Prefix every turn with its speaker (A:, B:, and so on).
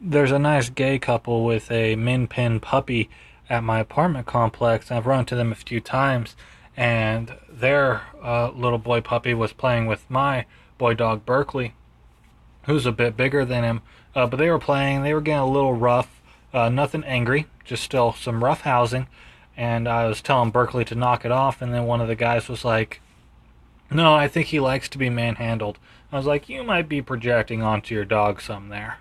A: there's a nice gay couple with a min pin puppy at my apartment complex. I've run to them a few times, and their uh, little boy puppy was playing with my boy dog Berkeley, who's a bit bigger than him. Uh, but they were playing, they were getting a little rough. Uh, nothing angry, just still some rough housing. And I was telling Berkeley to knock it off, and then one of the guys was like, No, I think he likes to be manhandled. I was like, You might be projecting onto your dog some there.